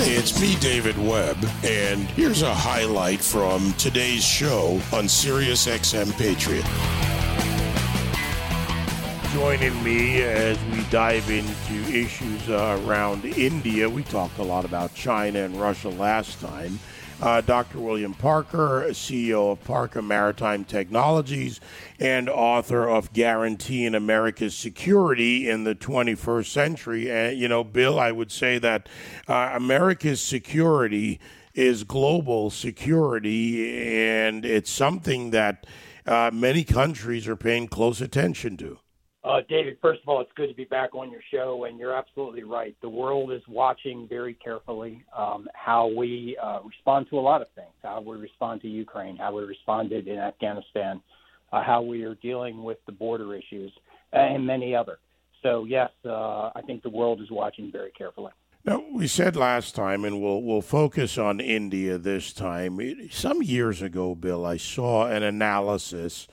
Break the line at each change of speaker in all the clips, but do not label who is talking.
It's me, David Webb, and here's a highlight from today's show on Sirius XM Patriot. Joining me as we dive into issues around India. We talked a lot about China and Russia last time. Uh, Dr. William Parker, CEO of Parker Maritime Technologies and author of Guaranteeing America's Security in the 21st Century. And, you know, Bill, I would say that uh, America's security is global security, and it's something that uh, many countries are paying close attention to.
Uh, David, first of all, it's good to be back on your show, and you're absolutely right. The world is watching very carefully um, how we uh, respond to a lot of things, how we respond to Ukraine, how we responded in Afghanistan, uh, how we are dealing with the border issues, and many other. So, yes, uh, I think the world is watching very carefully.
Now, we said last time, and we'll we'll focus on India this time. Some years ago, Bill, I saw an analysis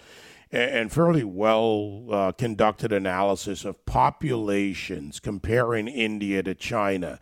and fairly well uh, conducted analysis of populations comparing India to China.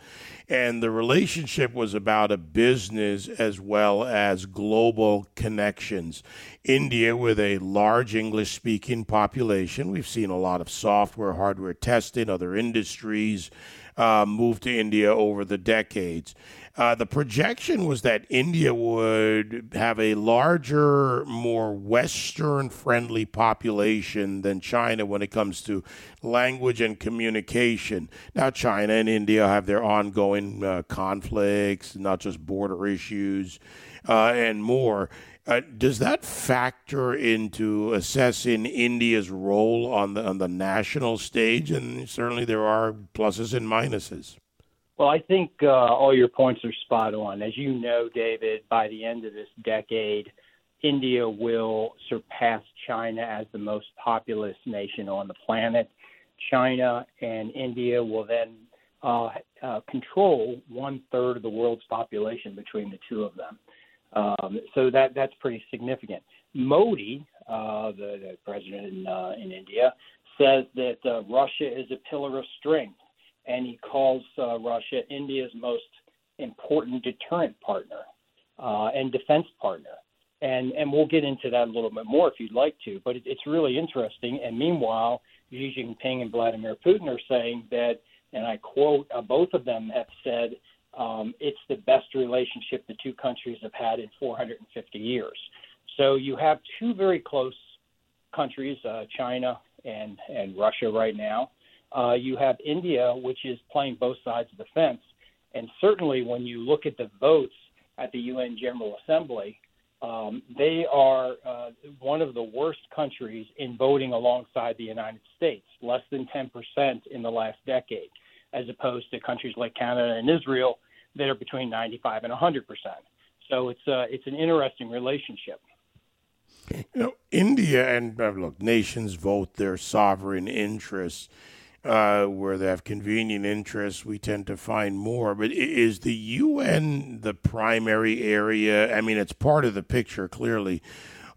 And the relationship was about a business as well as global connections. India, with a large English speaking population, we've seen a lot of software, hardware testing, other industries uh, move to India over the decades. Uh, the projection was that India would have a larger, more Western friendly population than China when it comes to language and communication. Now, China and India have their ongoing uh, conflicts, not just border issues uh, and more. Uh, does that factor into assessing India's role on the on the national stage? And certainly there are pluses and minuses.
Well, I think uh, all your points are spot on. As you know, David, by the end of this decade, India will surpass China as the most populous nation on the planet. China and India will then uh, uh, control one third of the world's population between the two of them. Um, so that that's pretty significant. Modi, uh, the, the president in, uh, in India, says that uh, Russia is a pillar of strength and he calls uh, Russia India's most important deterrent partner and defense partner. And and we'll get into that a little bit more if you'd like to. But it, it's really interesting. And meanwhile, Xi Jinping and Vladimir Putin are saying that, and I quote, uh, both of them have said um, it's the best relationship the two countries have had in 450 years. So you have two very close countries, uh, China and and Russia, right now. Uh, you have India, which is playing both sides of the fence. And certainly when you look at the votes at the UN General Assembly, um, they are uh, one of the worst countries in voting alongside the United States, less than 10% in the last decade, as opposed to countries like Canada and Israel that are between 95 and 100%. So it's, uh, it's an interesting relationship.
You know, India and uh, look, nations vote their sovereign interests uh, where they have convenient interests, we tend to find more. But is the UN the primary area? I mean, it's part of the picture, clearly.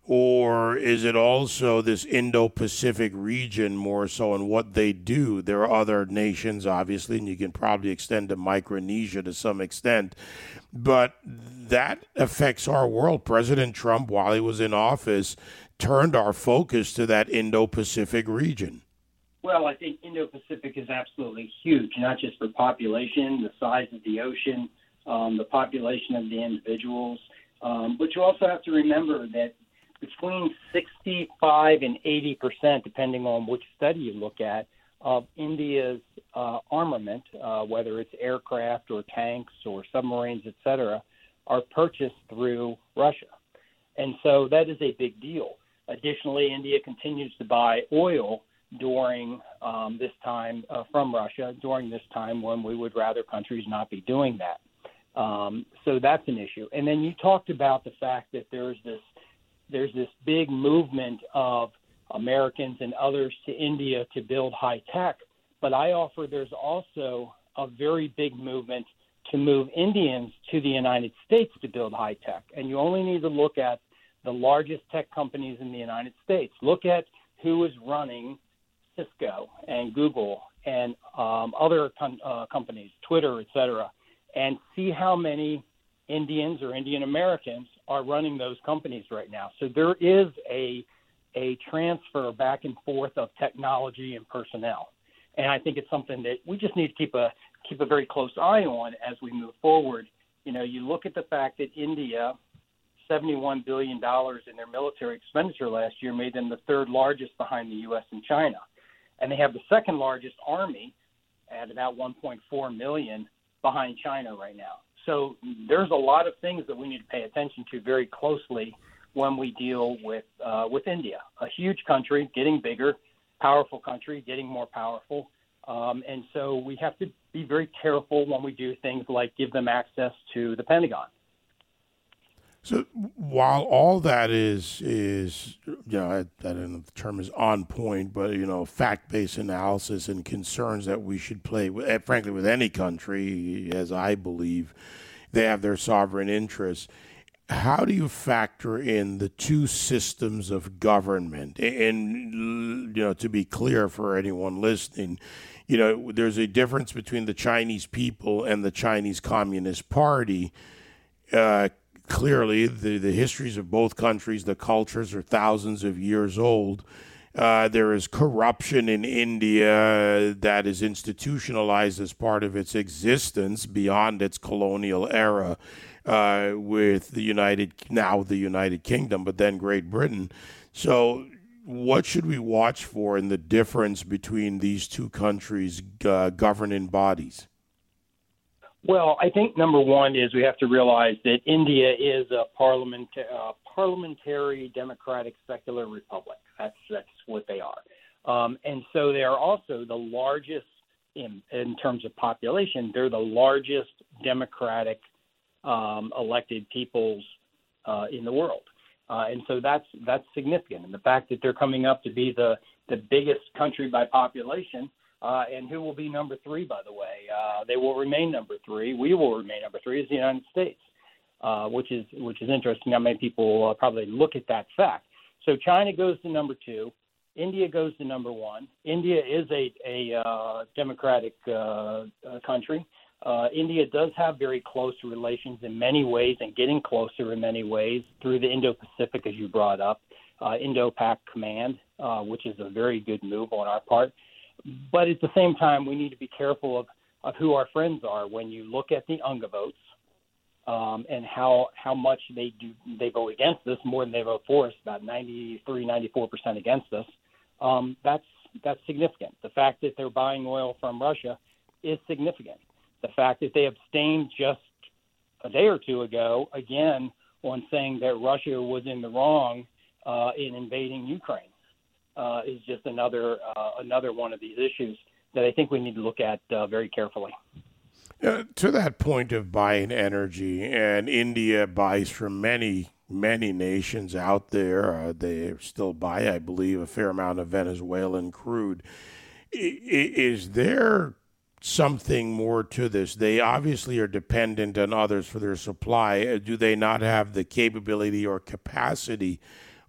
Or is it also this Indo Pacific region more so in what they do? There are other nations, obviously, and you can probably extend to Micronesia to some extent. But that affects our world. President Trump, while he was in office, turned our focus to that Indo Pacific region.
Well, I think Indo-Pacific is absolutely huge, not just for population, the size of the ocean, um, the population of the individuals, um, but you also have to remember that between 65 and 80 percent, depending on which study you look at, of India's uh, armament, uh, whether it's aircraft or tanks or submarines, et cetera, are purchased through Russia. And so that is a big deal. Additionally, India continues to buy oil during um, this time uh, from Russia during this time when we would rather countries not be doing that. Um, so that's an issue. And then you talked about the fact that there's this there's this big movement of Americans and others to India to build high tech, but I offer there's also a very big movement to move Indians to the United States to build high tech. And you only need to look at the largest tech companies in the United States. Look at who is running Cisco and Google and um, other com- uh, companies, Twitter, et cetera. and see how many Indians or Indian Americans are running those companies right now. So there is a a transfer back and forth of technology and personnel. And I think it's something that we just need to keep a keep a very close eye on as we move forward. You know, you look at the fact that India, $71 billion in their military expenditure last year, made them the third largest behind the U.S. and China. And they have the second largest army at about 1.4 million behind China right now. So there's a lot of things that we need to pay attention to very closely when we deal with uh, with India, a huge country getting bigger, powerful country getting more powerful, um, and so we have to be very careful when we do things like give them access to the Pentagon.
So while all that is is you know I, I don't know if the term is on point, but you know fact based analysis and concerns that we should play with, eh, frankly, with any country, as I believe, they have their sovereign interests. How do you factor in the two systems of government? And you know, to be clear for anyone listening, you know, there's a difference between the Chinese people and the Chinese Communist Party. Uh, clearly the, the histories of both countries, the cultures are thousands of years old. Uh, there is corruption in India that is institutionalized as part of its existence beyond its colonial era uh, with the United, now the United Kingdom, but then Great Britain. So, what should we watch for in the difference between these two countries' uh, governing bodies?
Well, I think number one is we have to realize that India is a parliament, uh, parliamentary democratic secular republic. That's that's what they are, um, and so they are also the largest in in terms of population. They're the largest democratic um, elected peoples uh, in the world, uh, and so that's that's significant. And the fact that they're coming up to be the the biggest country by population uh, and who will be number three, by the way? Uh, they will remain number three. We will remain number three is the United States, uh, which is which is interesting. How many people uh, probably look at that fact? So China goes to number two. India goes to number one. India is a a uh, democratic uh, country. India does have very close relations in many ways, and getting closer in many ways through the Indo-Pacific, as you brought up, uh, Indo-Pac Command, which is a very good move on our part. But at the same time, we need to be careful of, of who our friends are. When you look at the UNGA votes um, and how how much they do they vote against us more than they vote for us, about 93, 94 percent against us. Um, that's that's significant. The fact that they're buying oil from Russia is significant. The fact that they abstained just a day or two ago, again, on saying that Russia was in the wrong uh, in invading Ukraine uh, is just another uh, another one of these issues that I think we need to look at uh, very carefully.
To that point of buying energy, and India buys from many many nations out there. Uh, they still buy, I believe, a fair amount of Venezuelan crude. I, is there something more to this? They obviously are dependent on others for their supply. Uh, do they not have the capability or capacity?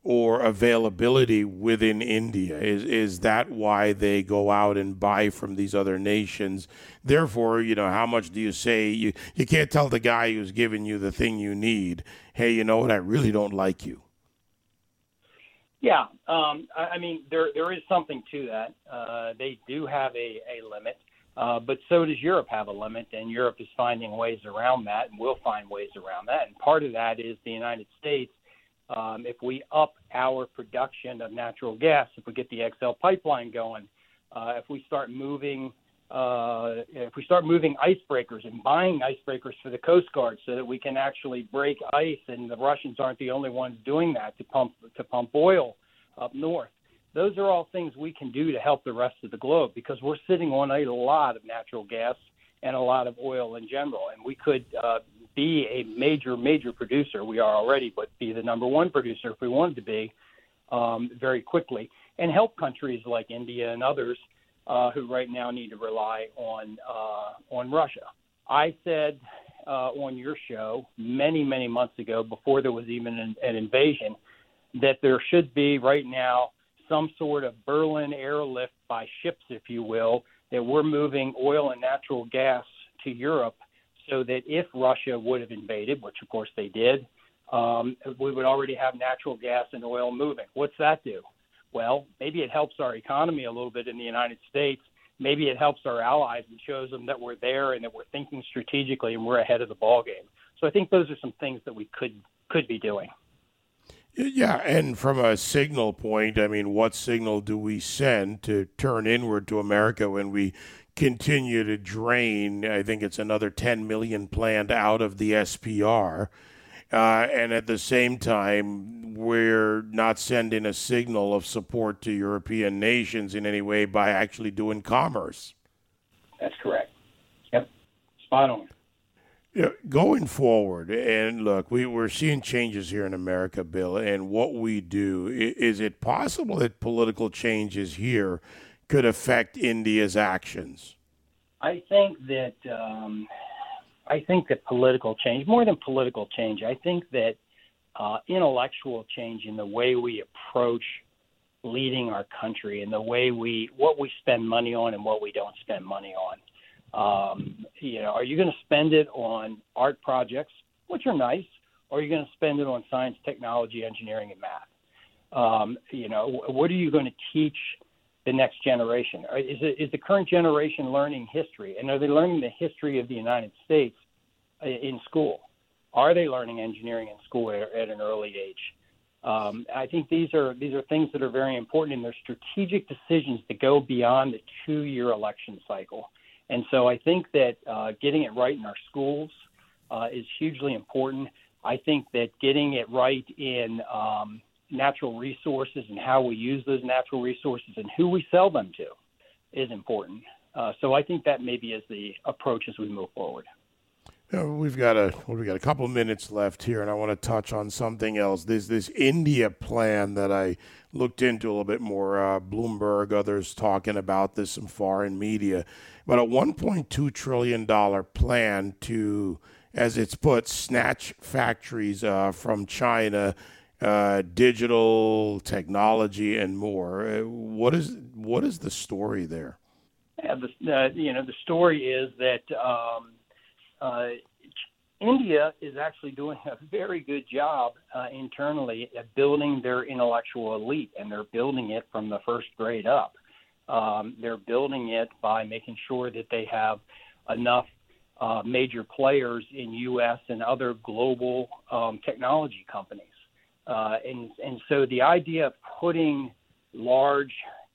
Or availability within India? Is is that why they go out and buy from these other nations? Therefore, you know, how much do you say you you can't tell the guy who's giving you the thing you need, hey, you know what, I really don't like you.
Yeah, um, I, I mean there there is something to that. Uh, they do have a, a limit. Uh, but so does Europe have a limit, and Europe is finding ways around that, and will find ways around that. And part of that is the United States um, if we up our production of natural gas, if we get the XL pipeline going, uh, if we start moving, uh, if we start moving icebreakers and buying icebreakers for the Coast Guard, so that we can actually break ice, and the Russians aren't the only ones doing that to pump to pump oil up north. Those are all things we can do to help the rest of the globe because we're sitting on a lot of natural gas and a lot of oil in general, and we could uh, be a major, major producer. We are already, but be the number one producer if we wanted to be um, very quickly, and help countries like India and others uh, who right now need to rely on uh, on Russia. I said uh, on your show many, many months ago, before there was even an, an invasion, that there should be right now some sort of Berlin airlift by ships, if you will, that we're moving oil and natural gas to Europe so that if Russia would have invaded, which of course they did, um, we would already have natural gas and oil moving. What's that do? Well, maybe it helps our economy a little bit in the United States. Maybe it helps our allies and shows them that we're there and that we're thinking strategically and we're ahead of the ball game. So I think those are some things that we could could be doing.
Yeah, and from a signal point, I mean, what signal do we send to turn inward to America when we continue to drain? I think it's another 10 million planned out of the SPR. Uh, and at the same time, we're not sending a signal of support to European nations in any way by actually doing commerce.
That's correct. Yep. Spot on.
Yeah, going forward, and look, we, we're seeing changes here in America, Bill, and what we do. Is it possible that political changes here could affect India's actions?
I think that um, I think that political change, more than political change, I think that uh, intellectual change in the way we approach leading our country and the way we what we spend money on and what we don't spend money on. Um, you know, are you going to spend it on art projects, which are nice, or are you going to spend it on science, technology, engineering, and math? Um, you know, what are you going to teach the next generation? Is, it, is the current generation learning history, and are they learning the history of the United States uh, in school? Are they learning engineering in school at, at an early age? Um, I think these are these are things that are very important, and they're strategic decisions that go beyond the two-year election cycle. And so I think that uh, getting it right in our schools uh, is hugely important. I think that getting it right in um, natural resources and how we use those natural resources and who we sell them to is important. Uh, so I think that maybe is the approach as we move forward.
we've got a well, we've got a couple of minutes left here, and I want to touch on something else. There's this India plan that I looked into a little bit more. Uh, Bloomberg, others talking about this in foreign media, but a 1.2 trillion dollar plan to, as it's put, snatch factories uh, from China uh, digital technology and more. Uh, what is what is the story there?
Yeah, the, uh, you know the story is that um, uh, India is actually doing a very good job uh, internally at building their intellectual elite, and they're building it from the first grade up. Um, they're building it by making sure that they have enough uh, major players in U.S. and other global um, technology companies. Uh, and, and so the idea of putting large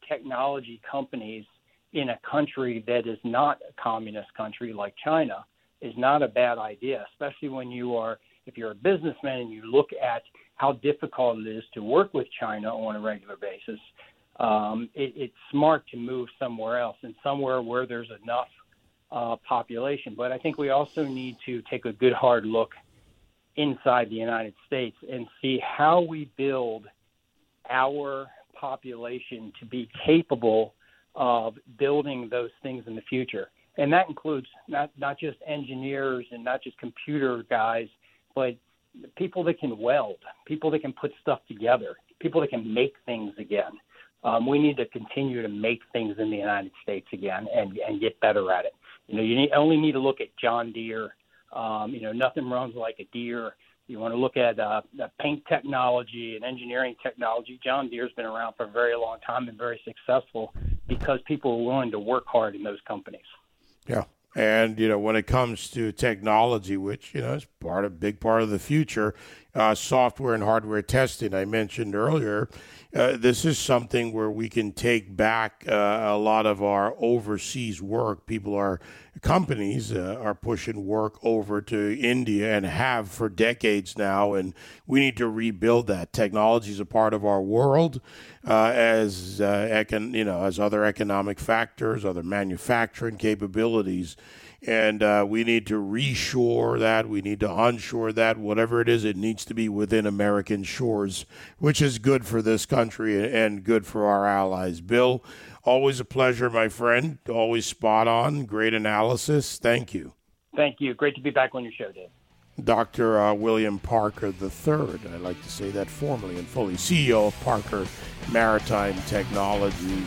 technology companies in a country that is not a communist country like China is not a bad idea, especially when you are, if you're a businessman and you look at how difficult it is to work with China on a regular basis. Um, it, it's smart to move somewhere else and somewhere where there's enough uh, population. But I think we also need to take a good hard look inside the United States and see how we build our population to be capable of building those things in the future. And that includes not, not just engineers and not just computer guys, but people that can weld, people that can put stuff together, people that can make things again. Um, we need to continue to make things in the United States again and, and get better at it. You know, you need, only need to look at John Deere um, you know, nothing runs like a Deere. You want to look at uh, paint technology and engineering technology. John Deere's been around for a very long time and very successful because people are willing to work hard in those companies.
Yeah, and you know, when it comes to technology, which you know is part of big part of the future, uh, software and hardware testing. I mentioned earlier, uh, this is something where we can take back uh, a lot of our overseas work. People are companies uh, are pushing work over to India and have for decades now, and we need to rebuild that. Technology is a part of our world, uh, as uh, econ- you know, as other economic factors, other manufacturing capabilities and uh, we need to reshore that. We need to onshore that. Whatever it is, it needs to be within American shores, which is good for this country and good for our allies. Bill, always a pleasure, my friend. Always spot on. Great analysis. Thank you.
Thank you. Great to be back on your show, Dave.
Dr. Uh, William Parker III, I like to say that formally and fully, CEO of Parker Maritime Technologies.